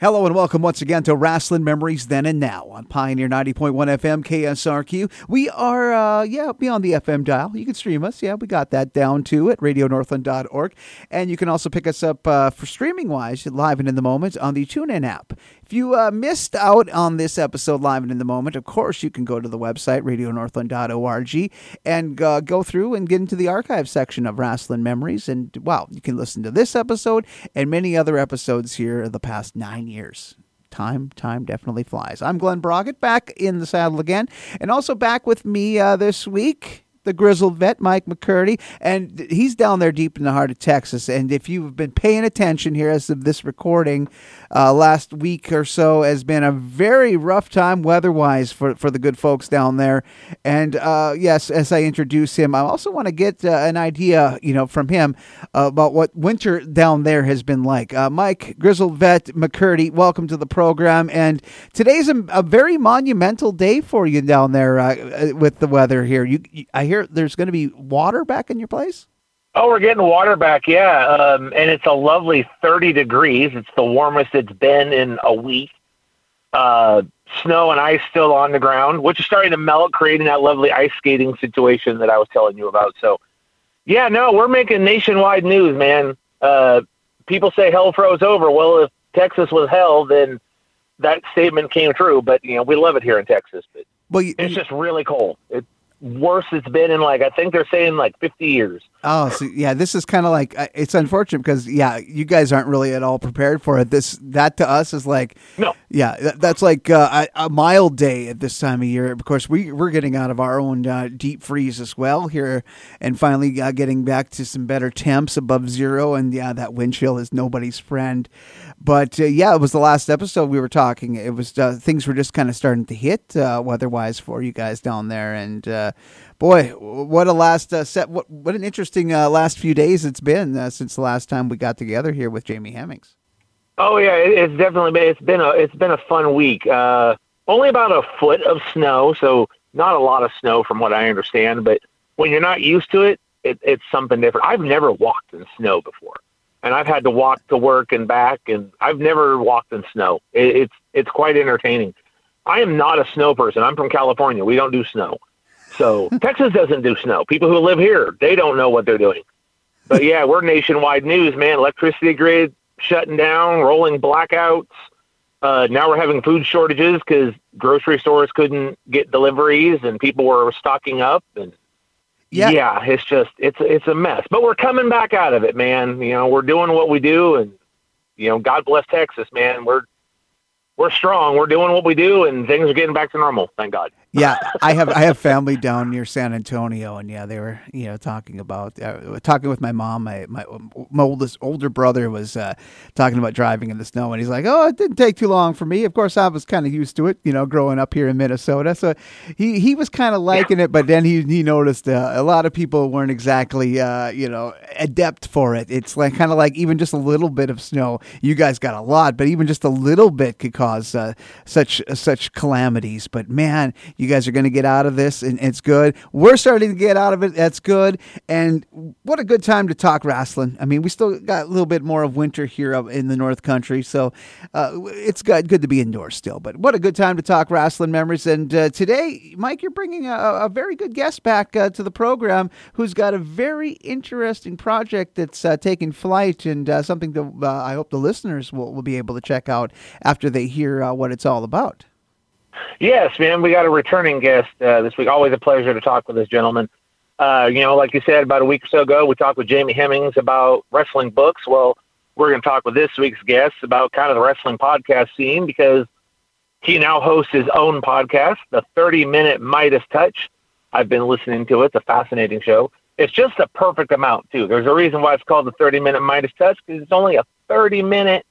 Hello and welcome once again to Wrestling Memories Then and Now on Pioneer 90.1 FM KSRQ. We are, uh, yeah, beyond the FM dial. You can stream us. Yeah, we got that down too at radionorthland.org. And you can also pick us up uh, for streaming wise, live and in the moment, on the TuneIn app. If you uh, missed out on this episode live and in the moment, of course, you can go to the website, radionorthland.org, and uh, go through and get into the archive section of Wrestling Memories. And, wow, you can listen to this episode and many other episodes here of the past nine years. Time, time definitely flies. I'm Glenn Broggett, back in the saddle again, and also back with me uh, this week the grizzled vet, Mike McCurdy, and he's down there deep in the heart of Texas. And if you've been paying attention here as of this recording, uh, last week or so has been a very rough time weather-wise for, for the good folks down there. And uh, yes, as I introduce him, I also want to get uh, an idea, you know, from him about what winter down there has been like. Uh, Mike, grizzled vet McCurdy, welcome to the program. And today's a, a very monumental day for you down there uh, with the weather here. You I hear there's going to be water back in your place. Oh, we're getting water back, yeah. Um, and it's a lovely 30 degrees. It's the warmest it's been in a week. Uh, snow and ice still on the ground, which is starting to melt, creating that lovely ice skating situation that I was telling you about. So, yeah, no, we're making nationwide news, man. Uh, people say hell froze over. Well, if Texas was hell, then that statement came true. But you know, we love it here in Texas. But well, you, it's just really cold. It, worst it's been in like I think they're saying like 50 years. Oh, so yeah, this is kind of like uh, it's unfortunate because yeah, you guys aren't really at all prepared for it. This that to us is like no, yeah, that, that's like uh, a, a, mild day at this time of year. Of course, we we're getting out of our own uh, deep freeze as well here, and finally uh, getting back to some better temps above zero. And yeah, that wind chill is nobody's friend. But uh, yeah, it was the last episode we were talking. It was uh, things were just kind of starting to hit weather-wise for you guys down there, and boy, what a last uh, set! What what an interesting uh, last few days it's been uh, since the last time we got together here with Jamie Hemmings. Oh yeah, it, it's definitely been it's been a it's been a fun week. Uh, only about a foot of snow, so not a lot of snow from what I understand. But when you're not used to it, it it's something different. I've never walked in snow before, and I've had to walk to work and back, and I've never walked in snow. It, it's it's quite entertaining. I am not a snow person. I'm from California. We don't do snow. So Texas doesn't do snow. People who live here, they don't know what they're doing. But yeah, we're nationwide news, man. Electricity grid shutting down, rolling blackouts. Uh, now we're having food shortages because grocery stores couldn't get deliveries and people were stocking up and yeah. yeah, it's just it's it's a mess. But we're coming back out of it, man. You know, we're doing what we do and you know, God bless Texas, man. We're we're strong. We're doing what we do and things are getting back to normal, thank God yeah, I have I have family down near San Antonio, and yeah, they were you know talking about uh, talking with my mom. My my, my oldest older brother was uh, talking about driving in the snow, and he's like, "Oh, it didn't take too long for me." Of course, I was kind of used to it, you know, growing up here in Minnesota. So he he was kind of liking yeah. it, but then he he noticed uh, a lot of people weren't exactly uh, you know adept for it. It's like kind of like even just a little bit of snow. You guys got a lot, but even just a little bit could cause uh, such such calamities. But man you guys are going to get out of this, and it's good. We're starting to get out of it. That's good. And what a good time to talk wrestling. I mean, we still got a little bit more of winter here in the North Country, so uh, it's good, good to be indoors still. But what a good time to talk wrestling memories. And uh, today, Mike, you're bringing a, a very good guest back uh, to the program who's got a very interesting project that's uh, taking flight and uh, something that uh, I hope the listeners will, will be able to check out after they hear what it's all about. Yes, man, we got a returning guest uh, this week. Always a pleasure to talk with this gentleman. Uh, you know, like you said, about a week or so ago, we talked with Jamie Hemmings about wrestling books. Well, we're going to talk with this week's guest about kind of the wrestling podcast scene because he now hosts his own podcast, the 30 Minute Midas Touch. I've been listening to it. It's a fascinating show. It's just a perfect amount, too. There's a reason why it's called the 30 Minute Midas Touch because it's only a 30 minute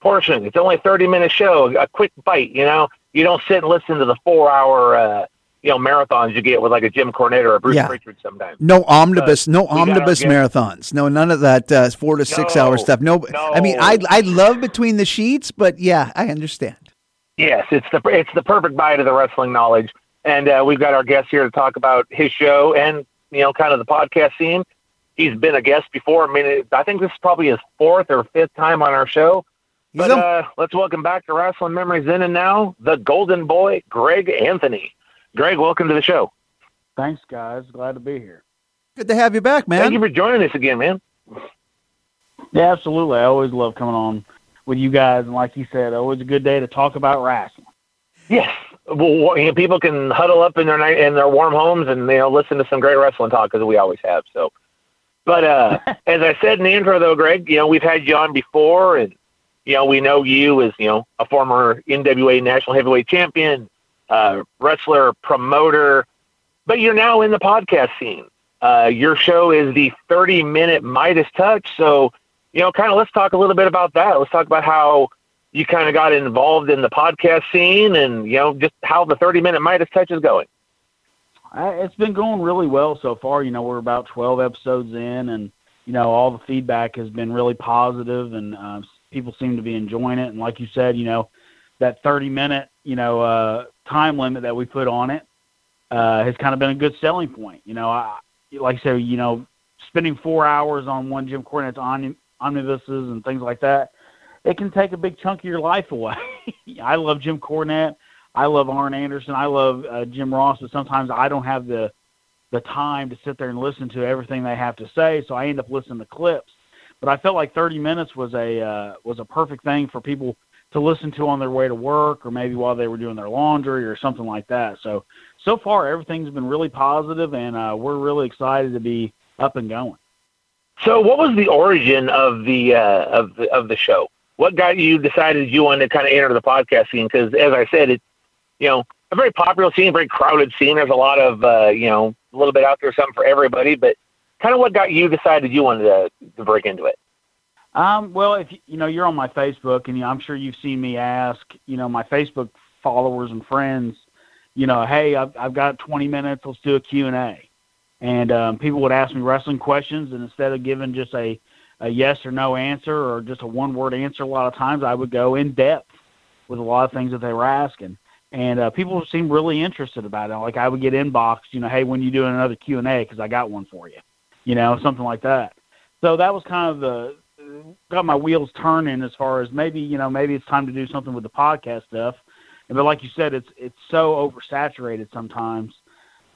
portion. It's only a 30 minute show, a quick bite, you know? You don't sit and listen to the four hour uh, you know marathons you get with like a Jim Cornette or a Bruce yeah. Prichard sometimes. No omnibus, uh, no omnibus marathons. No, none of that uh, four to six no, hour stuff. No, no, I mean I I love between the sheets, but yeah, I understand. Yes, it's the it's the perfect bite of the wrestling knowledge, and uh, we've got our guest here to talk about his show and you know kind of the podcast scene. He's been a guest before. I mean, I think this is probably his fourth or fifth time on our show. But uh, let's welcome back to Wrestling Memories Then and Now, the Golden Boy, Greg Anthony. Greg, welcome to the show. Thanks, guys. Glad to be here. Good to have you back, man. Thank you for joining us again, man. Yeah, absolutely. I always love coming on with you guys, and like you said, always a good day to talk about wrestling. Yes. Well, you know, people can huddle up in their night in their warm homes and you know listen to some great wrestling talk because we always have. So, but uh, as I said in the intro, though, Greg, you know we've had you on before, and you know we know you as you know a former NWA National Heavyweight Champion, uh, wrestler, promoter, but you're now in the podcast scene. Uh, your show is the 30 minute Midas Touch. So, you know, kind of let's talk a little bit about that. Let's talk about how you kind of got involved in the podcast scene and, you know, just how the 30 minute Midas Touch is going. It's been going really well so far. You know, we're about 12 episodes in, and, you know, all the feedback has been really positive, and uh, people seem to be enjoying it. And like you said, you know, that 30 minute, you know, uh, time limit that we put on it uh, has kind of been a good selling point. You know, I, like I said, you know, spending four hours on one Jim Cornette's omnibuses and things like that, it can take a big chunk of your life away. I love Jim Cornette. I love Arn Anderson. I love uh, Jim Ross, but sometimes I don't have the the time to sit there and listen to everything they have to say, so I end up listening to clips. But I felt like 30 minutes was a uh, was a perfect thing for people to listen to on their way to work or maybe while they were doing their laundry or something like that. So so far everything's been really positive and uh, we're really excited to be up and going. So what was the origin of the uh, of the of the show? What got you decided you wanted to kind of enter the podcast scene? Because as I said, it's you know a very popular scene, very crowded scene. There's a lot of uh, you know a little bit out there, something for everybody. But kind of what got you decided you wanted to, to break into it? Um, well, if you know you're on my Facebook, and I'm sure you've seen me ask, you know, my Facebook followers and friends, you know, hey, I've, I've got 20 minutes, let's do a Q and A, and um, people would ask me wrestling questions, and instead of giving just a a yes or no answer or just a one word answer, a lot of times I would go in depth with a lot of things that they were asking, and uh, people seemed really interested about it. Like I would get inboxed, you know, hey, when you doing another Q and A, because I got one for you, you know, something like that. So that was kind of the got my wheels turning as far as maybe you know maybe it's time to do something with the podcast stuff. But like you said, it's it's so oversaturated sometimes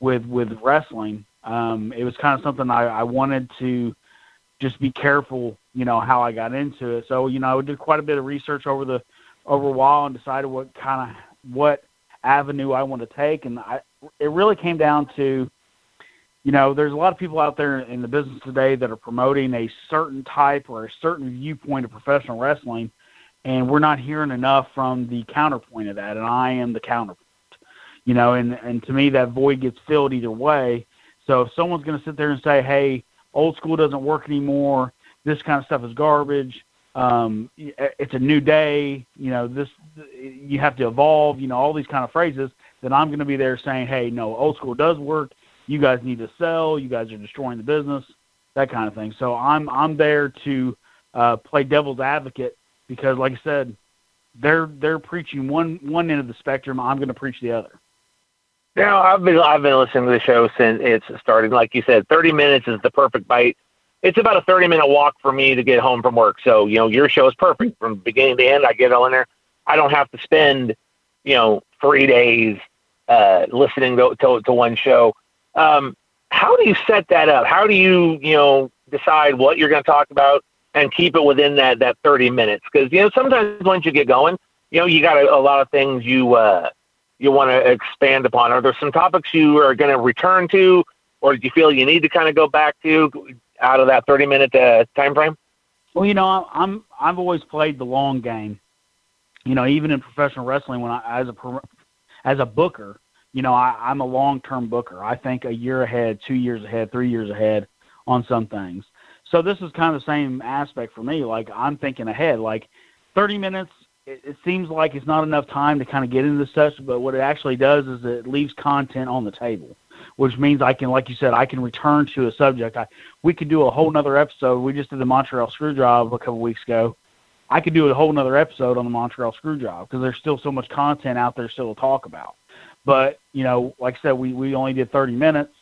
with with wrestling. Um, it was kind of something I, I wanted to just be careful, you know, how I got into it. So you know, I did quite a bit of research over the over a while and decided what kind of what avenue I want to take, and I it really came down to you know, there's a lot of people out there in the business today that are promoting a certain type or a certain viewpoint of professional wrestling, and we're not hearing enough from the counterpoint of that, and I am the counterpoint. You know, and and to me that void gets filled either way. So if someone's going to sit there and say, "Hey, old school doesn't work anymore. This kind of stuff is garbage. Um, it's a new day. You know, this you have to evolve. You know, all these kind of phrases." Then I'm going to be there saying, "Hey, no, old school does work you guys need to sell, you guys are destroying the business, that kind of thing. So I'm I'm there to uh, play devil's advocate because, like I said, they're they're preaching one one end of the spectrum. I'm going to preach the other. Now I've been I've been listening to the show since it's started. Like you said, 30 minutes is the perfect bite. It's about a 30 minute walk for me to get home from work. So you know your show is perfect from beginning to end. I get in there. I don't have to spend you know three days uh, listening to, to, to one show. Um, how do you set that up? How do you, you know, decide what you're going to talk about and keep it within that, that 30 minutes? Because, you know, sometimes once you get going, you know, you got a, a lot of things you, uh, you want to expand upon. Are there some topics you are going to return to, or do you feel you need to kind of go back to out of that 30 minute uh, time frame? Well, you know, I'm I've always played the long game. You know, even in professional wrestling, when I as a as a booker, you know, I, I'm a long term booker. I think a year ahead, two years ahead, three years ahead on some things. So this is kind of the same aspect for me. Like I'm thinking ahead. Like 30 minutes, it, it seems like it's not enough time to kind of get into the stuff, but what it actually does is it leaves content on the table, which means I can, like you said, I can return to a subject. I we could do a whole nother episode. We just did the Montreal Screwjob a couple weeks ago. I could do a whole nother episode on the Montreal Screwjob because there's still so much content out there still to talk about. But you know, like I said, we we only did 30 minutes.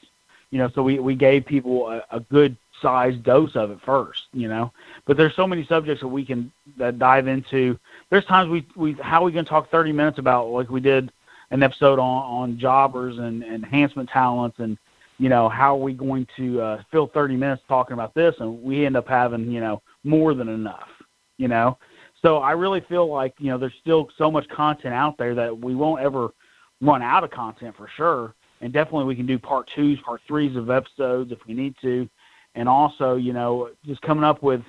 You know, so we we gave people a, a good sized dose of it first, you know. But there's so many subjects that we can that dive into. There's times we we how are we going to talk 30 minutes about like we did an episode on on jobbers and, and enhancement talents and you know how are we going to uh, fill 30 minutes talking about this and we end up having you know more than enough, you know. So I really feel like you know there's still so much content out there that we won't ever run out of content for sure. And definitely we can do part twos, part threes of episodes if we need to. And also, you know, just coming up with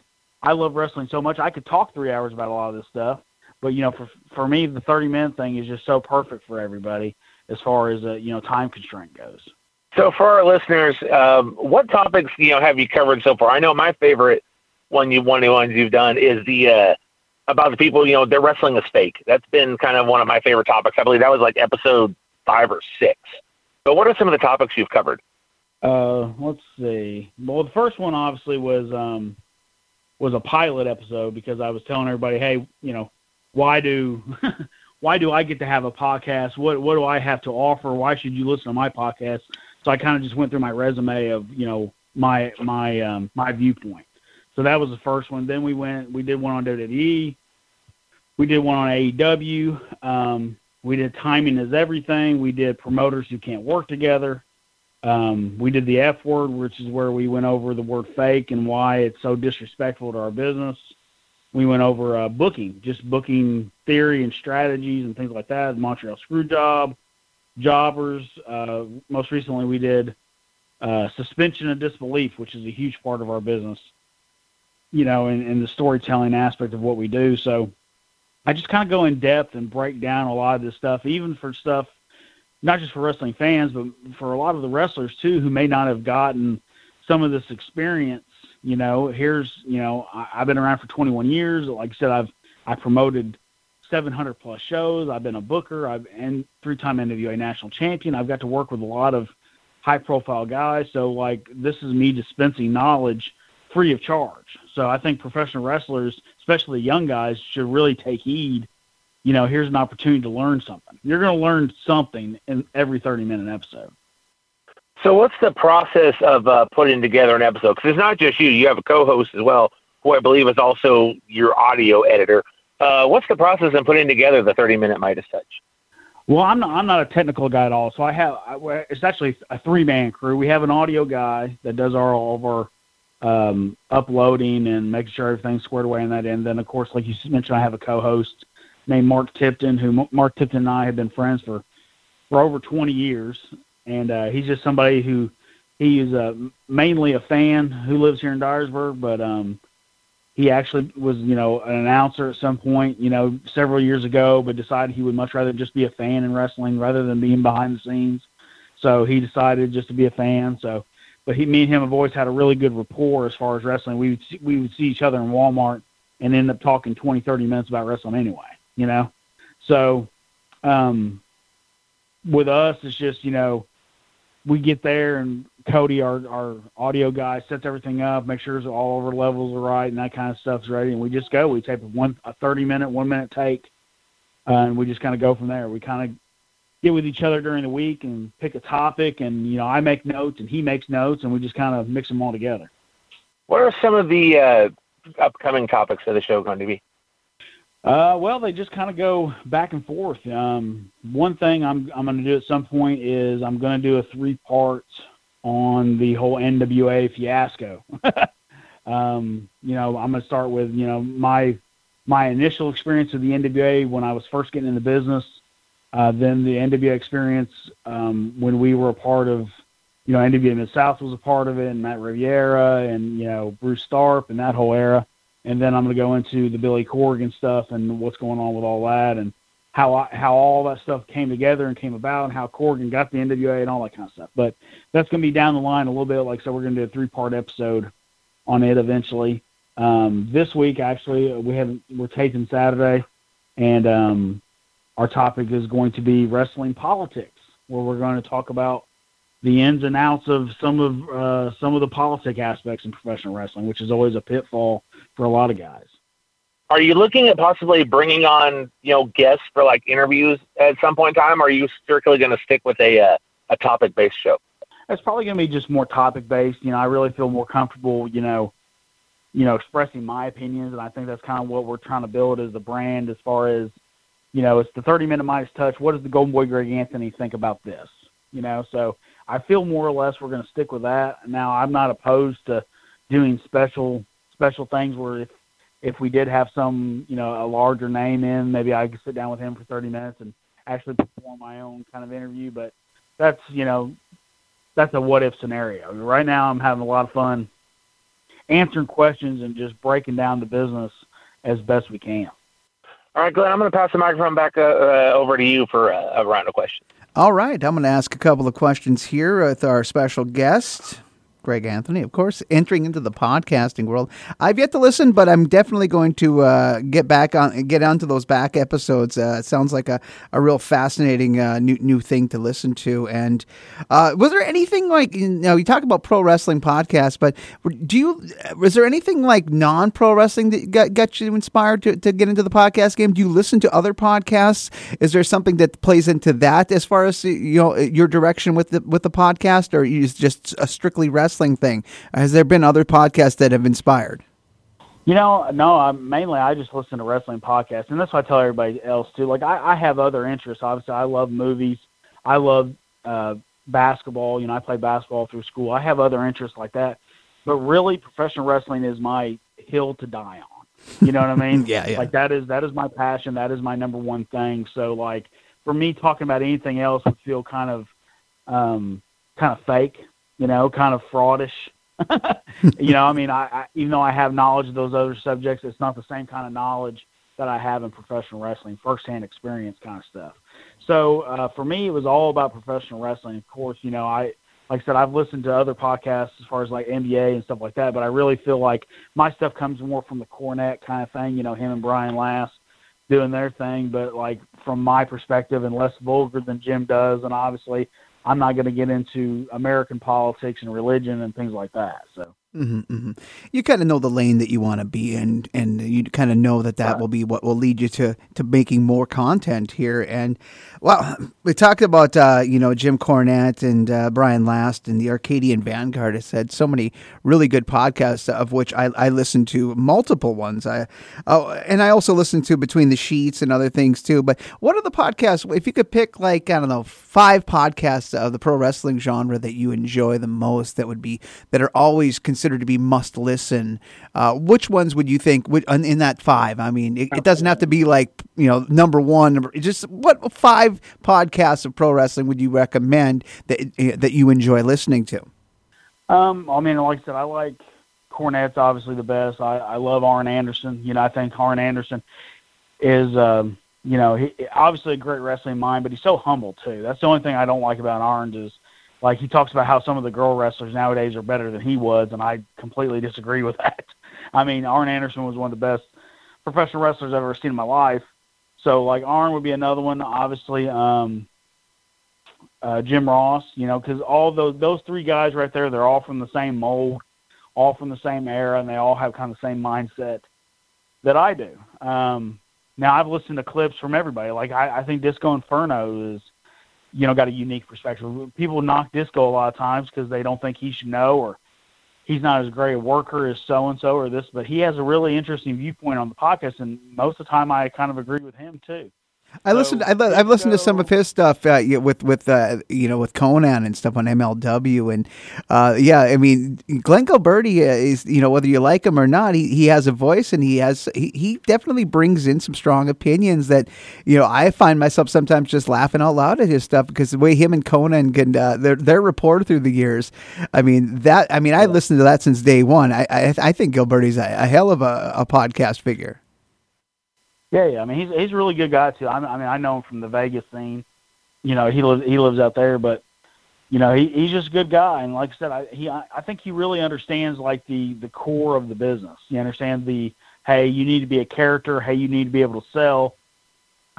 I love wrestling so much I could talk three hours about a lot of this stuff. But you know, for for me, the 30 minute thing is just so perfect for everybody as far as a you know time constraint goes. So for our listeners, um, what topics you know have you covered so far? I know my favorite one you one of the ones you've done is the uh, about the people you know they're wrestling is fake. That's been kind of one of my favorite topics. I believe that was like episode five or six. But what are some of the topics you've covered? Uh, let's see. Well, the first one obviously was um, was a pilot episode because I was telling everybody, hey, you know, why do why do I get to have a podcast? What what do I have to offer? Why should you listen to my podcast? So I kind of just went through my resume of you know my my um, my viewpoint. So that was the first one. Then we went we did one on WWE. We did one on AEW. Um, we did timing is everything. We did promoters who can't work together. Um, we did the F word, which is where we went over the word fake and why it's so disrespectful to our business. We went over uh, booking, just booking theory and strategies and things like that. Montreal Screwjob, jobbers. Uh, most recently, we did uh, suspension of disbelief, which is a huge part of our business. You know, in the storytelling aspect of what we do. So I just kind of go in depth and break down a lot of this stuff, even for stuff not just for wrestling fans, but for a lot of the wrestlers too, who may not have gotten some of this experience. You know, here's you know I, I've been around for 21 years. Like I said, I've I promoted 700 plus shows. I've been a booker. I've and three-time NWA national champion. I've got to work with a lot of high-profile guys. So like this is me dispensing knowledge free of charge. So I think professional wrestlers, especially young guys, should really take heed you know, here's an opportunity to learn something. You're going to learn something in every 30 minute episode. So, what's the process of uh, putting together an episode? Because it's not just you; you have a co-host as well, who I believe is also your audio editor. Uh, what's the process in putting together the 30 minute Midas Touch? Well, I'm not, I'm not a technical guy at all. So I have I, it's actually a three man crew. We have an audio guy that does our, all of our um, uploading and making sure everything's squared away in that end. Then, of course, like you mentioned, I have a co-host named Mark Tipton, who Mark Tipton and I have been friends for for over 20 years, and uh, he's just somebody who he is uh, mainly a fan who lives here in Dyersburg, but um, he actually was you know an announcer at some point you know several years ago, but decided he would much rather just be a fan in wrestling rather than being behind the scenes. So he decided just to be a fan. So, but he, me and him have always had a really good rapport as far as wrestling. We would see, we would see each other in Walmart and end up talking 20, 30 minutes about wrestling anyway you know. So um, with us, it's just you know we get there and Cody, our our audio guy, sets everything up, make sure all of our levels are right and that kind of stuff's ready, and we just go. We take a one a thirty minute, one minute take, uh, and we just kind of go from there. We kind of get with each other during the week and pick a topic, and you know I make notes and he makes notes, and we just kind of mix them all together. What are some of the uh, upcoming topics of the show going to be? Uh, well, they just kind of go back and forth. Um, one thing I'm I'm going to do at some point is I'm going to do a three part on the whole NWA fiasco. um, you know, I'm going to start with you know my my initial experience with the NWA when I was first getting in the business, uh, then the NWA experience um, when we were a part of, you know, NWA Mid South was a part of it, and Matt Riviera and you know Bruce Tharpe and that whole era and then I'm going to go into the Billy Corgan stuff and what's going on with all that, and how I, how all that stuff came together and came about, and how Corgan got the NWA and all that kind of stuff. But that's going to be down the line a little bit. Like so, we're going to do a three part episode on it eventually. Um, this week, actually, we have we're taping Saturday, and um, our topic is going to be wrestling politics, where we're going to talk about the ins and outs of some of uh, some of the politic aspects in professional wrestling, which is always a pitfall for a lot of guys. Are you looking at possibly bringing on you know guests for like interviews at some point in time? Or are you strictly going to stick with a uh, a topic based show? it's probably going to be just more topic based. You know, I really feel more comfortable. You know, you know, expressing my opinions, and I think that's kind of what we're trying to build as a brand. As far as you know, it's the 30 minute Midas touch. What does the Golden Boy Greg Anthony think about this? You know, so I feel more or less we're going to stick with that. Now, I'm not opposed to doing special special things where if if we did have some, you know, a larger name in, maybe I could sit down with him for 30 minutes and actually perform my own kind of interview. But that's, you know, that's a what if scenario. Right now, I'm having a lot of fun answering questions and just breaking down the business as best we can. All right, Glenn, I'm going to pass the microphone back uh, uh, over to you for a, a round of questions. All right, I'm going to ask a couple of questions here with our special guest. Greg Anthony, of course, entering into the podcasting world. I've yet to listen, but I'm definitely going to uh, get back on, get onto those back episodes. Uh, it sounds like a, a real fascinating uh, new new thing to listen to. And uh, was there anything like you know you talk about pro wrestling podcasts, but do you was there anything like non pro wrestling that got, got you inspired to, to get into the podcast game? Do you listen to other podcasts? Is there something that plays into that as far as you know your direction with the with the podcast, or you just strictly wrestling? Wrestling thing. Has there been other podcasts that have inspired? You know, no. I, mainly, I just listen to wrestling podcasts, and that's what I tell everybody else too. Like, I, I have other interests. Obviously, I love movies. I love uh, basketball. You know, I play basketball through school. I have other interests like that, but really, professional wrestling is my hill to die on. You know what I mean? yeah, yeah. Like that is that is my passion. That is my number one thing. So, like, for me, talking about anything else would feel kind of, um, kind of fake you know, kind of fraudish. you know, I mean, I, I even though I have knowledge of those other subjects, it's not the same kind of knowledge that I have in professional wrestling, firsthand experience kind of stuff. So uh, for me, it was all about professional wrestling. Of course, you know, I like I said, I've listened to other podcasts as far as like NBA and stuff like that, but I really feel like my stuff comes more from the Cornette kind of thing. You know, him and Brian Last doing their thing, but like from my perspective and less vulgar than Jim does, and obviously I'm not going to get into American politics and religion and things like that. So. Mm-hmm, mm-hmm. You kind of know the lane that you want to be in, and you kind of know that that right. will be what will lead you to to making more content here. And well, we talked about uh, you know Jim Cornette and uh, Brian Last and the Arcadian Vanguard has had so many really good podcasts, of which I, I listen to multiple ones. I oh, and I also listen to Between the Sheets and other things too. But what are the podcasts? If you could pick like I don't know five podcasts of the pro wrestling genre that you enjoy the most, that would be that are always considered to be must listen. Uh, which ones would you think would in that five? I mean, it, it doesn't have to be like you know number one. Number, just what five podcasts of pro wrestling would you recommend that that you enjoy listening to? Um, I mean, like I said, I like Cornette's obviously the best. I, I love Arn Anderson. You know, I think Arn Anderson is, um, you know, he obviously a great wrestling mind, but he's so humble too. That's the only thing I don't like about Arn is like he talks about how some of the girl wrestlers nowadays are better than he was, and I completely disagree with that. I mean, Arn Anderson was one of the best professional wrestlers I've ever seen in my life, so like Arn would be another one. Obviously, um, uh, Jim Ross. You know, because all those those three guys right there, they're all from the same mold, all from the same era, and they all have kind of the same mindset that I do. Um, now I've listened to clips from everybody. Like I, I think Disco Inferno is, you know, got a unique perspective. People knock Disco a lot of times because they don't think he should know or he's not as great a worker as so and so or this, but he has a really interesting viewpoint on the podcast, and most of the time I kind of agree with him too. I listened. I, have listened to some of his stuff uh, with with uh, you know with Konnan and stuff on MLW, and uh, yeah, I mean Glenn Gilberti is you know whether you like him or not, he, he has a voice and he has he, he definitely brings in some strong opinions that you know I find myself sometimes just laughing out loud at his stuff because the way him and Konnan can uh, their their rapport through the years, I mean that I mean I've listened to that since day one. I I, I think Gilberti's a, a hell of a, a podcast figure. Yeah, yeah. I mean, he's he's a really good guy too. I, I mean, I know him from the Vegas scene. You know, he lives he lives out there, but you know, he he's just a good guy. And like I said, I he I think he really understands like the the core of the business. He understands the hey, you need to be a character. Hey, you need to be able to sell.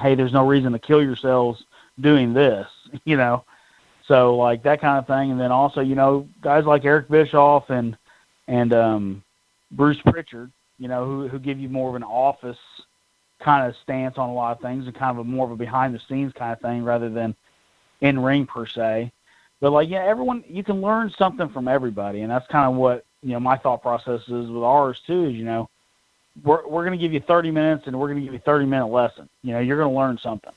Hey, there's no reason to kill yourselves doing this. You know, so like that kind of thing. And then also, you know, guys like Eric Bischoff and and um, Bruce Prichard. You know, who who give you more of an office kind of stance on a lot of things and kind of a more of a behind the scenes kind of thing rather than in ring per se. But like, yeah, everyone you can learn something from everybody, and that's kind of what you know my thought process is with ours too. Is you know, we're we're going to give you 30 minutes, and we're going to give you 30 minute lesson. You know, you're going to learn something.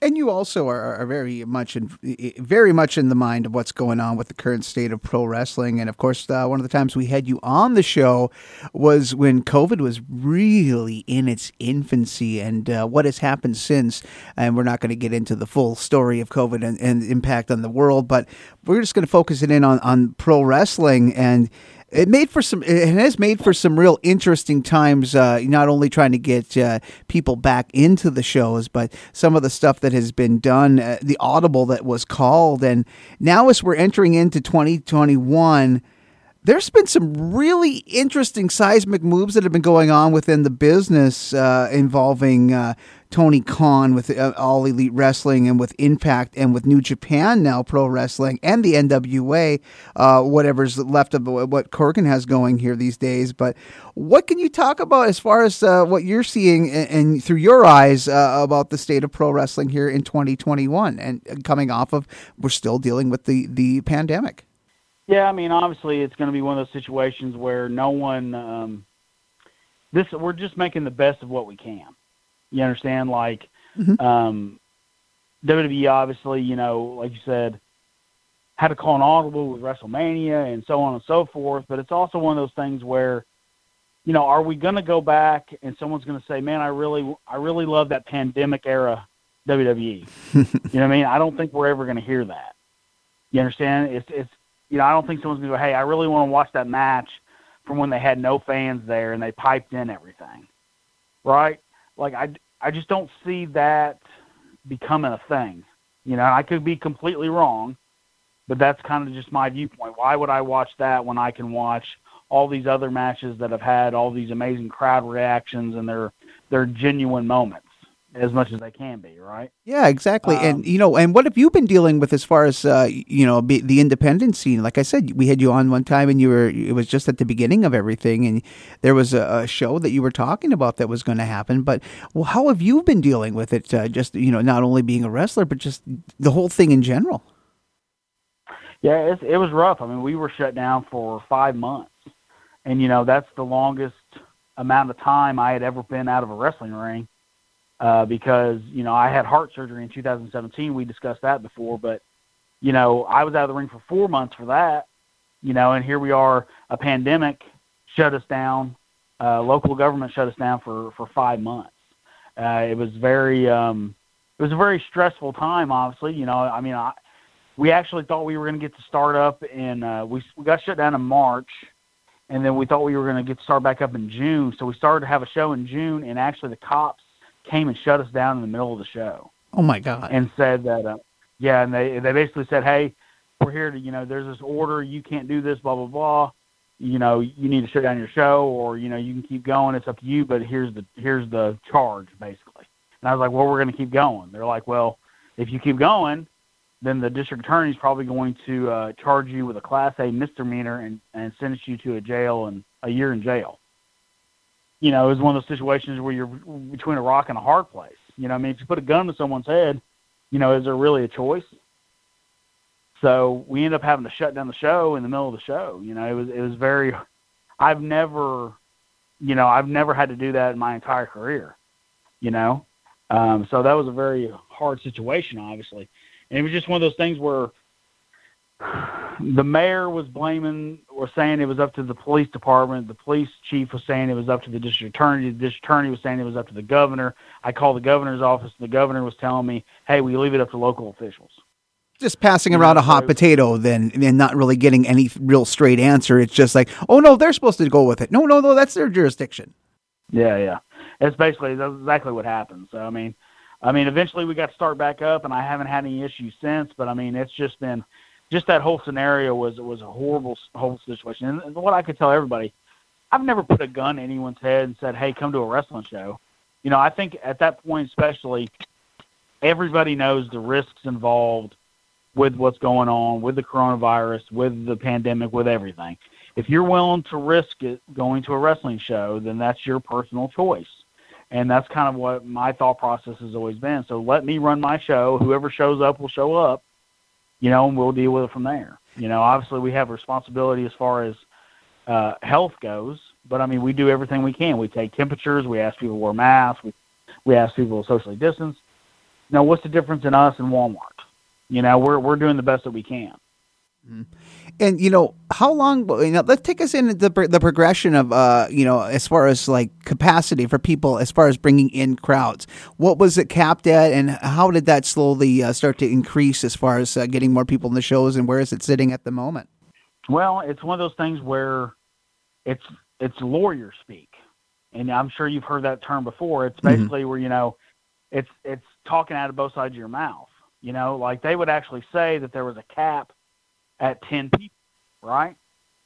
And you also are, are, very much in very much in the mind of what's going on with the current state of pro wrestling. And of course, uh, one of the times we had you on the show was when COVID was really in its infancy, and uh, what has happened since. And we're not going to get into the full story of COVID and, and impact on the world, but we're just going to focus it in on on pro wrestling and it made for some it has made for some real interesting times uh, not only trying to get uh, people back into the shows but some of the stuff that has been done uh, the audible that was called. And now as we're entering into 2021 there's been some really interesting seismic moves that have been going on within the business uh, involving uh, Tony Khan with uh, All Elite Wrestling and with Impact and with New Japan now Pro Wrestling and the NWA, uh, whatever's left of what Corgan has going here these days. But what can you talk about as far as uh, what you're seeing and, and through your eyes uh, about the state of pro wrestling here in 2021 and coming off of we're still dealing with the, the pandemic? Yeah, I mean, obviously, it's going to be one of those situations where no one. Um, this we're just making the best of what we can. You understand? Like, mm-hmm. um, WWE obviously, you know, like you said, had to call an audible with WrestleMania and so on and so forth. But it's also one of those things where, you know, are we going to go back and someone's going to say, "Man, I really, I really love that pandemic era WWE." you know what I mean? I don't think we're ever going to hear that. You understand? It's it's you know, I don't think someone's gonna go, hey, I really want to watch that match from when they had no fans there and they piped in everything, right? Like I, I just don't see that becoming a thing. You know, I could be completely wrong, but that's kind of just my viewpoint. Why would I watch that when I can watch all these other matches that have had all these amazing crowd reactions and they're they're genuine moments? As much as they can be, right? Yeah, exactly. Um, and you know, and what have you been dealing with as far as uh, you know be, the independent scene? Like I said, we had you on one time, and you were it was just at the beginning of everything, and there was a, a show that you were talking about that was going to happen. But well, how have you been dealing with it? Uh, just you know, not only being a wrestler, but just the whole thing in general. Yeah, it, it was rough. I mean, we were shut down for five months, and you know that's the longest amount of time I had ever been out of a wrestling ring uh, because you know I had heart surgery in 2017. We discussed that before, but you know I was out of the ring for four months for that. You know, and here we are, a pandemic shut us down. Uh, local government shut us down for for five months. Uh, it was very um, it was a very stressful time. Obviously, you know, I mean, I, we actually thought we were going to get to start up and uh, we we got shut down in March, and then we thought we were going to get to start back up in June. So we started to have a show in June, and actually the cops came and shut us down in the middle of the show. Oh my God! And said that, uh, yeah, and they they basically said, hey, we're here to, you know, there's this order, you can't do this, blah blah blah. You know, you need to shut down your show, or you know, you can keep going. It's up to you, but here's the here's the charge, basically. And I was like, well, we're going to keep going. They're like, well, if you keep going, then the district attorney is probably going to uh, charge you with a class A misdemeanor and and sentence you to a jail and a year in jail you know, it was one of those situations where you're between a rock and a hard place. You know, I mean, if you put a gun to someone's head, you know, is there really a choice? So we ended up having to shut down the show in the middle of the show. You know, it was it was very. I've never, you know, I've never had to do that in my entire career. You know, um, so that was a very hard situation, obviously, and it was just one of those things where the mayor was blaming or saying it was up to the police department. The police chief was saying it was up to the district attorney. The district attorney was saying it was up to the governor. I called the governor's office, and the governor was telling me, "Hey, we leave it up to local officials." Just passing around a hot potato, then, and not really getting any real straight answer. It's just like, "Oh no, they're supposed to go with it." No, no, no, that's their jurisdiction. Yeah, yeah. It's basically that's exactly what happened. So I mean, I mean, eventually we got to start back up, and I haven't had any issues since. But I mean, it's just been just that whole scenario was was a horrible whole situation. And, what I could tell everybody, I've never put a gun in anyone's head and said, "Hey, come to a wrestling show." You know, I think at that point, especially, everybody knows the risks involved with what's going on with the coronavirus, with the pandemic, with everything. If you're willing to risk it going to a wrestling show, then that's your personal choice. And that's kind of what my thought process has always been. So let me run my show. Whoever shows up will show up you know, and we'll deal with it from there. You know, obviously we have responsibility as far as uh, health goes, but I mean, we do everything we can. We take temperatures. We ask people to wear masks. We we ask people to socially distance. Now, what's the difference in us and Walmart? You know, we're we're doing the best that we can. Mm-hmm. And you know, how long? You know, let's take us into the the progression of uh, you know, as far as like capacity for people, as far as bringing in crowds. What was it capped at, and how did that slowly uh, start to increase as far as uh, getting more people in the shows, and where is it sitting at the moment? Well, it's one of those things where it's it's lawyer speak, and I'm sure you've heard that term before. It's mm-hmm. basically mm-hmm. where you know, it's it's talking out of both sides of your mouth. You know, like they would actually say that there was a cap at 10 people, right?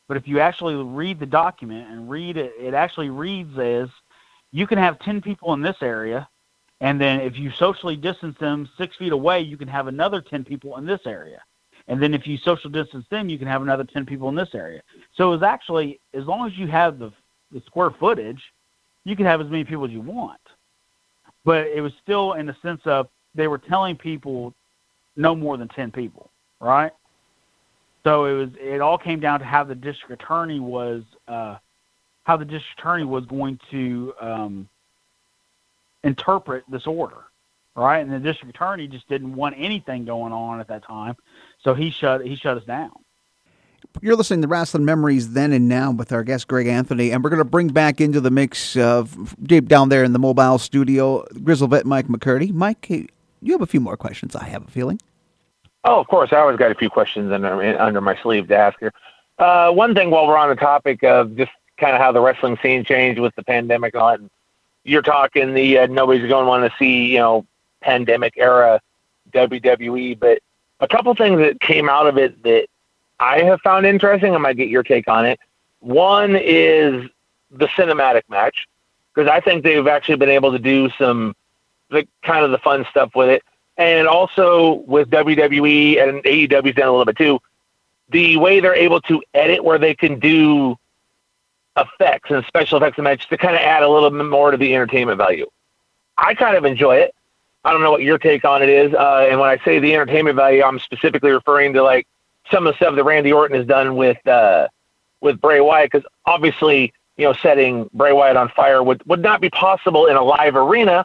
But if you actually read the document and read it, it actually reads as you can have 10 people in this area, and then if you socially distance them six feet away, you can have another 10 people in this area. And then if you social distance them, you can have another 10 people in this area. So it was actually, as long as you have the, the square footage, you can have as many people as you want. But it was still in the sense of they were telling people no more than 10 people, right? So it was it all came down to how the district attorney was uh, how the district attorney was going to um, interpret this order, right? And the district attorney just didn't want anything going on at that time, so he shut he shut us down. You're listening to Wrestling Memories Then and Now with our guest Greg Anthony, and we're going to bring back into the mix of deep down there in the mobile studio, Grizzle vet Mike McCurdy. Mike, you have a few more questions. I have a feeling. Oh, of course. I always got a few questions under under my sleeve to ask you. Uh, one thing, while we're on the topic of just kind of how the wrestling scene changed with the pandemic and all that, you're talking the uh, nobody's going to want to see you know pandemic era WWE, but a couple things that came out of it that I have found interesting. I might get your take on it. One is the cinematic match because I think they've actually been able to do some the kind of the fun stuff with it and also with WWE and AEW's done a little bit too. The way they're able to edit, where they can do effects and special effects and matches to kind of add a little bit more to the entertainment value. I kind of enjoy it. I don't know what your take on it is. Uh, and when I say the entertainment value, I'm specifically referring to like some of the stuff that Randy Orton has done with uh, with Bray Wyatt, because obviously, you know, setting Bray Wyatt on fire would would not be possible in a live arena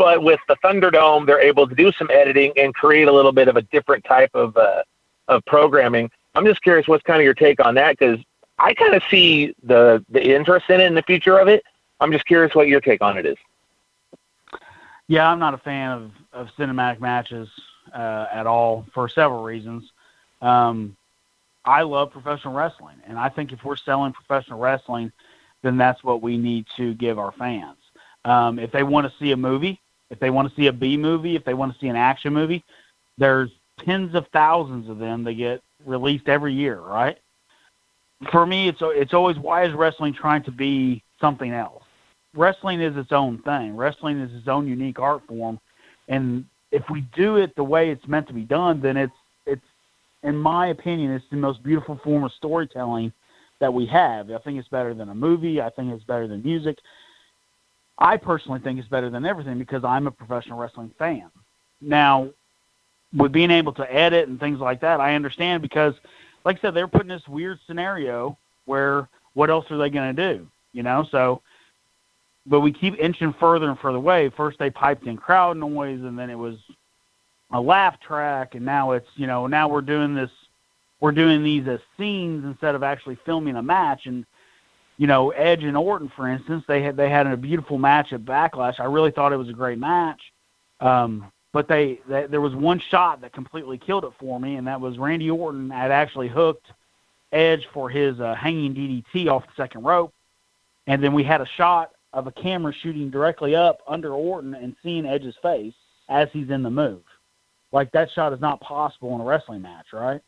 but with the Thunderdome, they're able to do some editing and create a little bit of a different type of uh, of programming. I'm just curious, what's kind of your take on that? Because I kind of see the the interest in it and the future of it. I'm just curious what your take on it is. Yeah, I'm not a fan of, of cinematic matches uh, at all for several reasons. Um, I love professional wrestling, and I think if we're selling professional wrestling, then that's what we need to give our fans. Um, if they want to see a movie, if they want to see a B movie, if they want to see an action movie, there's tens of thousands of them that get released every year, right? For me, it's it's always why is wrestling trying to be something else? Wrestling is its own thing. Wrestling is its own unique art form, and if we do it the way it's meant to be done, then it's it's in my opinion, it's the most beautiful form of storytelling that we have. I think it's better than a movie. I think it's better than music. I personally think it's better than everything because I'm a professional wrestling fan. Now, with being able to edit and things like that, I understand because, like I said, they're putting this weird scenario where what else are they going to do? You know, so but we keep inching further and further away. First they piped in crowd noise, and then it was a laugh track, and now it's you know now we're doing this, we're doing these as scenes instead of actually filming a match, and you know, Edge and Orton, for instance, they had they had a beautiful match at Backlash. I really thought it was a great match, um, but they, they there was one shot that completely killed it for me, and that was Randy Orton had actually hooked Edge for his uh, hanging DDT off the second rope, and then we had a shot of a camera shooting directly up under Orton and seeing Edge's face as he's in the move. Like that shot is not possible in a wrestling match, right?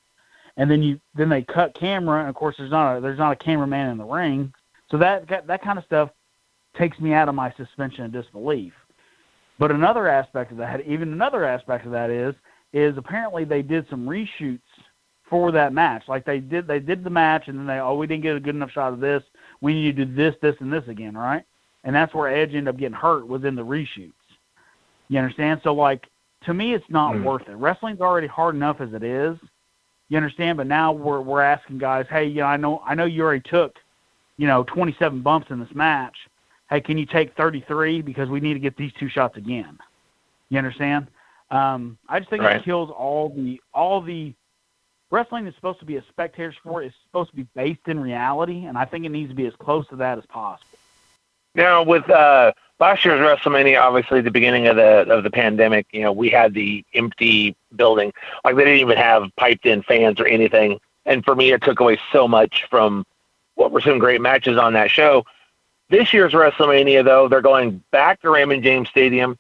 And then you then they cut camera, and of course there's not a there's not a cameraman in the ring, so that that kind of stuff takes me out of my suspension of disbelief. But another aspect of that, even another aspect of that is, is apparently they did some reshoots for that match. Like they did, they did the match, and then they, oh, we didn't get a good enough shot of this. We need to do this, this, and this again, right? And that's where Edge ended up getting hurt was in the reshoots. You understand? So like, to me, it's not mm. worth it. Wrestling's already hard enough as it is. You understand? But now we're we're asking guys, hey, you know, I know I know you already took, you know, 27 bumps in this match. Hey, can you take 33 because we need to get these two shots again? You understand? Um, I just think right. it kills all the all the wrestling is supposed to be a spectator sport. It's supposed to be based in reality, and I think it needs to be as close to that as possible. Now, with uh, last year's WrestleMania, obviously the beginning of the of the pandemic, you know, we had the empty building. Like they didn't even have piped in fans or anything. And for me, it took away so much from what were some great matches on that show. This year's WrestleMania, though, they're going back to Raymond James Stadium.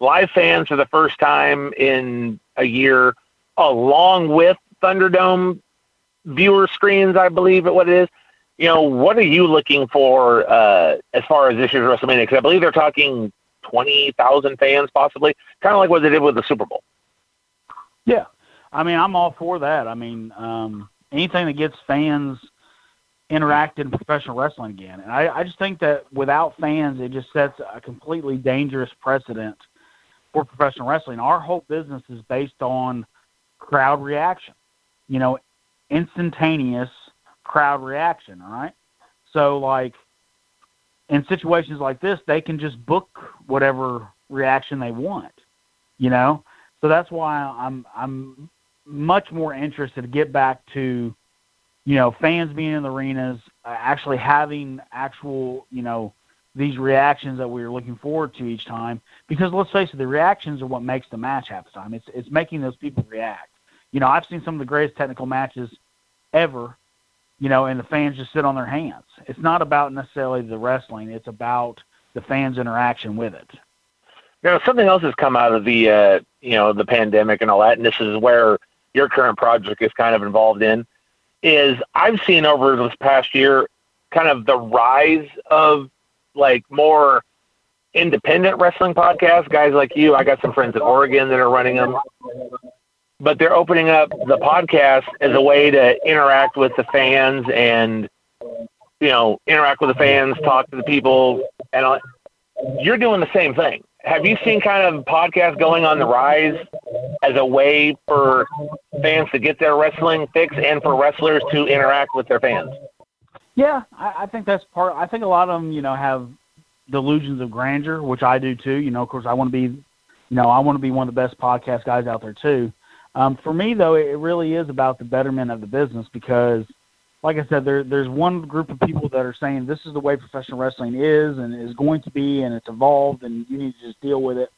Live fans for the first time in a year, along with Thunderdome viewer screens, I believe it what it is. You know, what are you looking for uh, as far as this year's WrestleMania? Because I believe they're talking twenty thousand fans, possibly, kind of like what they did with the Super Bowl. Yeah, I mean, I'm all for that. I mean, um, anything that gets fans interacted in professional wrestling again, and I, I just think that without fans, it just sets a completely dangerous precedent for professional wrestling. Our whole business is based on crowd reaction. You know, instantaneous crowd reaction, all right? So like in situations like this, they can just book whatever reaction they want, you know? So that's why I'm I'm much more interested to get back to you know, fans being in the arenas, uh, actually having actual, you know, these reactions that we are looking forward to each time. Because let's face it, the reactions are what makes the match half the time. It's it's making those people react. You know, I've seen some of the greatest technical matches ever, you know, and the fans just sit on their hands. It's not about necessarily the wrestling, it's about the fans' interaction with it. Now, something else has come out of the, uh, you know, the pandemic and all that, and this is where your current project is kind of involved in, is I've seen over this past year kind of the rise of like more independent wrestling podcasts, guys like you. I got some friends in Oregon that are running them but they're opening up the podcast as a way to interact with the fans and you know interact with the fans, talk to the people, and you're doing the same thing. Have you seen kind of podcasts going on the rise as a way for fans to get their wrestling fix and for wrestlers to interact with their fans? Yeah, I, I think that's part. I think a lot of them, you know, have delusions of grandeur, which I do too. You know, of course, I want to be, you know, I want to be one of the best podcast guys out there too. Um, for me, though, it really is about the betterment of the business because, like I said, there, there's one group of people that are saying this is the way professional wrestling is and is going to be, and it's evolved, and you need to just deal with it.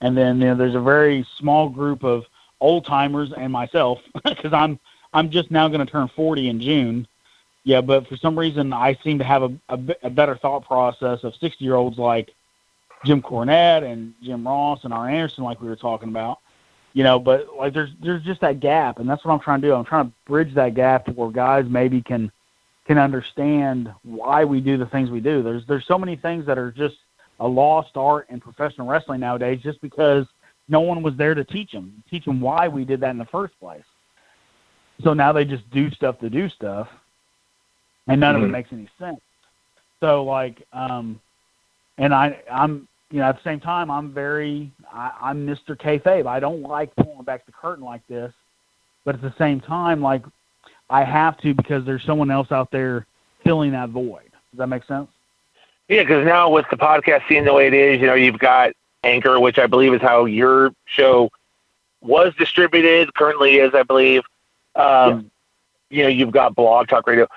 And then you know, there's a very small group of old timers and myself because I'm I'm just now going to turn 40 in June. Yeah, but for some reason I seem to have a, a, a better thought process of 60 year olds like Jim Cornette and Jim Ross and Arn Anderson, like we were talking about you know, but like there's there's just that gap, and that's what I'm trying to do. I'm trying to bridge that gap to where guys maybe can can understand why we do the things we do. There's there's so many things that are just a lost art in professional wrestling nowadays, just because no one was there to teach them, teach them why we did that in the first place. So now they just do stuff to do stuff, and none mm-hmm. of it mm-hmm. makes any sense. So like, um, and I I'm you know, at the same time, I'm very, I, I'm Mr. Kayfabe. I don't like pulling back the curtain like this, but at the same time, like, I have to because there's someone else out there filling that void. Does that make sense? Yeah, because now with the podcast scene the way it is, you know, you've got Anchor, which I believe is how your show was distributed, currently is, I believe. Um, yeah. You know, you've got Blog Talk Radio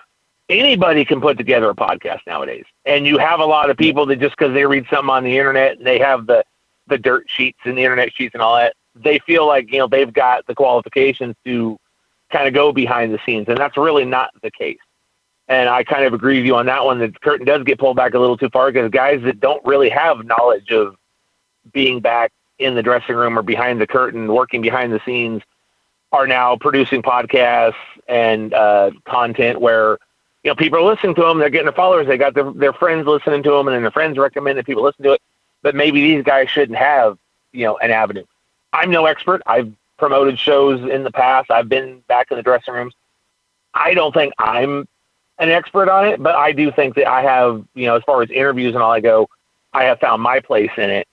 anybody can put together a podcast nowadays. And you have a lot of people that just because they read something on the internet and they have the the dirt sheets and the internet sheets and all that, they feel like you know they've got the qualifications to kind of go behind the scenes, and that's really not the case. And I kind of agree with you on that one. The curtain does get pulled back a little too far because guys that don't really have knowledge of being back in the dressing room or behind the curtain, working behind the scenes, are now producing podcasts and uh, content where you know, people are listening to them. They're getting the followers. They got their, their friends listening to them, and then their friends recommend that people listen to it. But maybe these guys shouldn't have, you know, an avenue. I'm no expert. I've promoted shows in the past. I've been back in the dressing rooms. I don't think I'm an expert on it, but I do think that I have, you know, as far as interviews and all I go, I have found my place in it.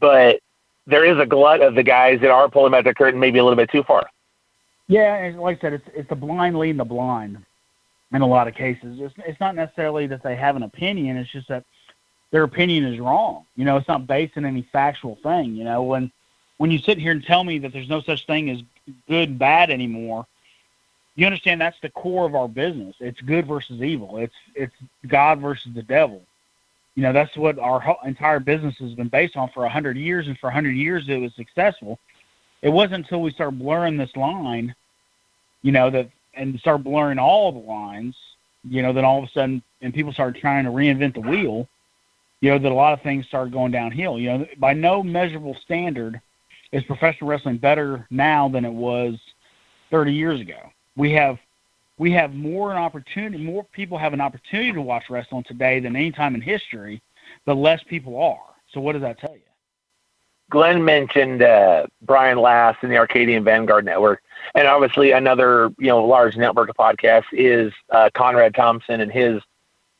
But there is a glut of the guys that are pulling back the curtain maybe a little bit too far. Yeah, and like I said, it's it's the blind leading the blind in a lot of cases. It's it's not necessarily that they have an opinion. It's just that their opinion is wrong. You know, it's not based on any factual thing. You know, when when you sit here and tell me that there's no such thing as good and bad anymore, you understand that's the core of our business. It's good versus evil. It's it's God versus the devil. You know, that's what our whole, entire business has been based on for a hundred years, and for a hundred years it was successful. It wasn't until we started blurring this line, you know, that and start blurring all the lines, you know, then all of a sudden, and people started trying to reinvent the wheel, you know, that a lot of things started going downhill. You know, by no measurable standard is professional wrestling better now than it was 30 years ago. We have we have more an opportunity, more people have an opportunity to watch wrestling today than any time in history, but less people are. So what does that tell you? Glenn mentioned uh, Brian Last and the Arcadian Vanguard Network, and obviously another you know large network of podcasts is uh, Conrad Thompson and his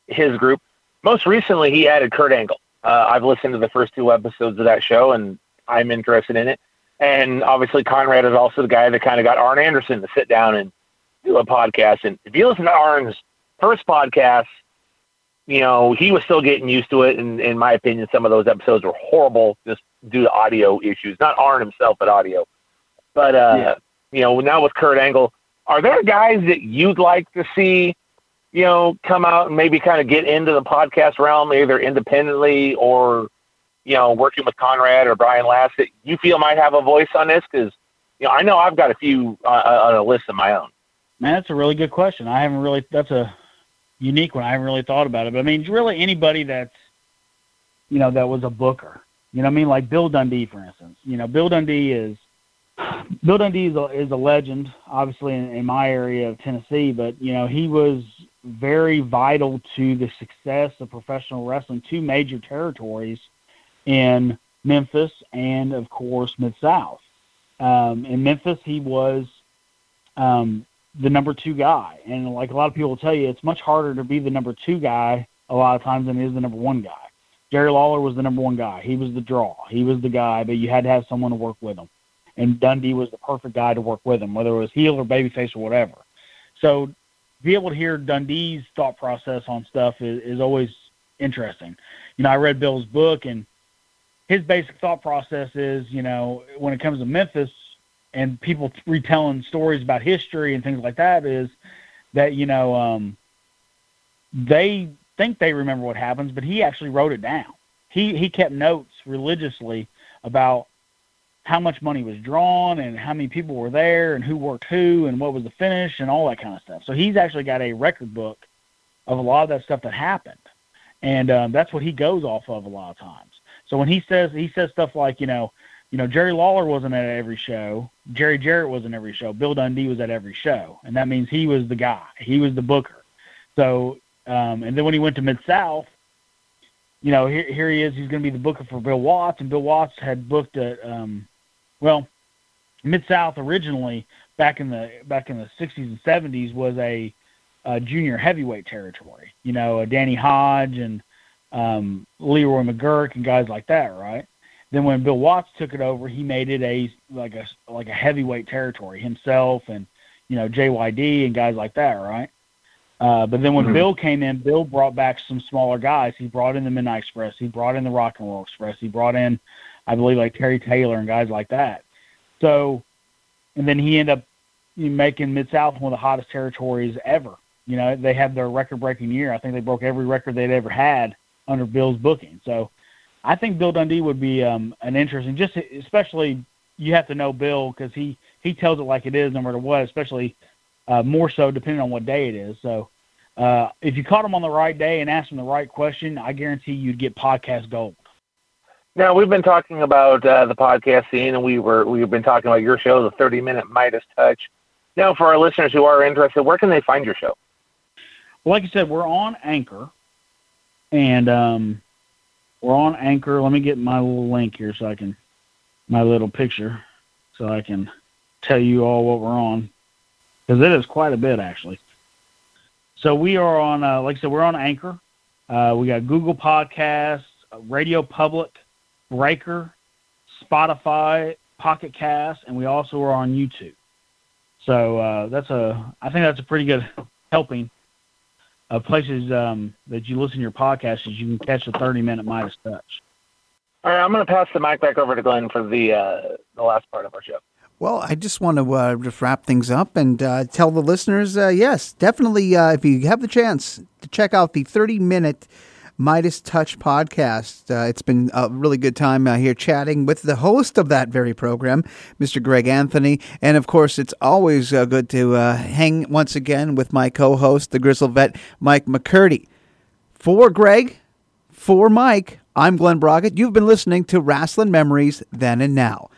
his group. Most recently, he added Kurt Angle. Uh, I've listened to the first two episodes of that show, and I'm interested in it. And obviously, Conrad is also the guy that kind of got Arn Anderson to sit down and do a podcast. And if you listen to Arn's first podcast, you know, he was still getting used to it. And in my opinion, some of those episodes were horrible just due to audio issues. Not Arn himself, but audio. But, uh, yeah. you know, now with Kurt Angle, are there guys that you'd like to see, you know, come out and maybe kind of get into the podcast realm, either independently or, you know, working with Conrad or Brian Last that you feel might have a voice on this? Because, you know, I know I've got a few uh, on a list of my own. Man, that's a really good question. I haven't really. That's a unique one. I haven't really thought about it. But I mean, really anybody that's, you know, that was a booker. You know, I mean, like Bill Dundee, for instance. You know, Bill Dundee is Bill Dundee is a, is a legend, obviously in, in my area of Tennessee. But you know, he was very vital to the success of professional wrestling. Two major territories in Memphis and, of course, Mid South. Um, in Memphis, he was um, the number two guy. And like a lot of people will tell you, it's much harder to be the number two guy a lot of times than it is the number one guy. Jerry Lawler was the number one guy. He was the draw. He was the guy, but you had to have someone to work with him. And Dundee was the perfect guy to work with him, whether it was heel or babyface or whatever. So be able to hear Dundee's thought process on stuff is, is always interesting. You know, I read Bill's book and his basic thought process is, you know, when it comes to Memphis, and people retelling stories about history and things like that is that you know um, they think they remember what happens, but he actually wrote it down. He he kept notes religiously about how much money was drawn and how many people were there and who worked who and what was the finish and all that kind of stuff. So he's actually got a record book of a lot of that stuff that happened, and um, that's what he goes off of a lot of times. So when he says he says stuff like you know you know, Jerry Lawler wasn't at every show. Jerry Jarrett was in every show. Bill Dundee was at every show, and that means he was the guy. He was the booker. So, um, and then when he went to Mid South, you know, here, here he is. He's going to be the booker for Bill Watts, and Bill Watts had booked at, um, well, Mid South originally back in the back in the 60s and 70s was a, a junior heavyweight territory. You know, Danny Hodge and um, Leroy McGuirk and guys like that, right? Then when Bill Watts took it over, he made it a like a like a heavyweight territory himself and you know JYD and guys like that, right? Uh, but then when mm-hmm. Bill came in, Bill brought back some smaller guys. He brought in the Midnight Express. He brought in the Rock and Roll Express. He brought in, I believe, like Terry Taylor and guys like that. So, and then he ended up making Mid South one of the hottest territories ever. You know, they had their record-breaking year. I think they broke every record they'd ever had under Bill's booking. So, I think Bill Dundee would be um, an interesting, just especially you have to know Bill because he he tells it like it is, no matter what. Especially uh, more so depending on what day it is. So uh, if you caught him on the right day and asked him the right question, I guarantee you'd get podcast gold. Now we've been talking about uh, the podcast scene, and we were we've been talking about your show, the Thirty Minute Midas Touch. Now, for our listeners who are interested, where can they find your show? Well, like I said, we're on Anchor, and um, we're on Anchor. Let me get my little link here so I can, my little picture, so I can tell you all what we're on, because it is quite a bit actually. So we are on, uh, like I said, we're on Anchor. Uh, we got Google Podcasts, Radio Public, Breaker, Spotify, Pocket Cast, and we also are on YouTube. So uh, that's a I think that's a pretty good helping of places um, that you listen to your podcast is you can catch the 30 minute Midas touch. All right, I'm going to pass the mic back over to Glenn for the uh, the last part of our show. Well, I just want to uh, just wrap things up and uh, tell the listeners, uh, yes, definitely, uh, if you have the chance to check out the 30 minute Midas Touch podcast. Uh, it's been a really good time uh, here chatting with the host of that very program, Mr. Greg Anthony. And of course, it's always uh, good to uh, hang once again with my co host, the Grizzle vet, Mike McCurdy. For Greg, for Mike, I'm Glenn Brockett. You've been listening to Rasslin' Memories Then and Now.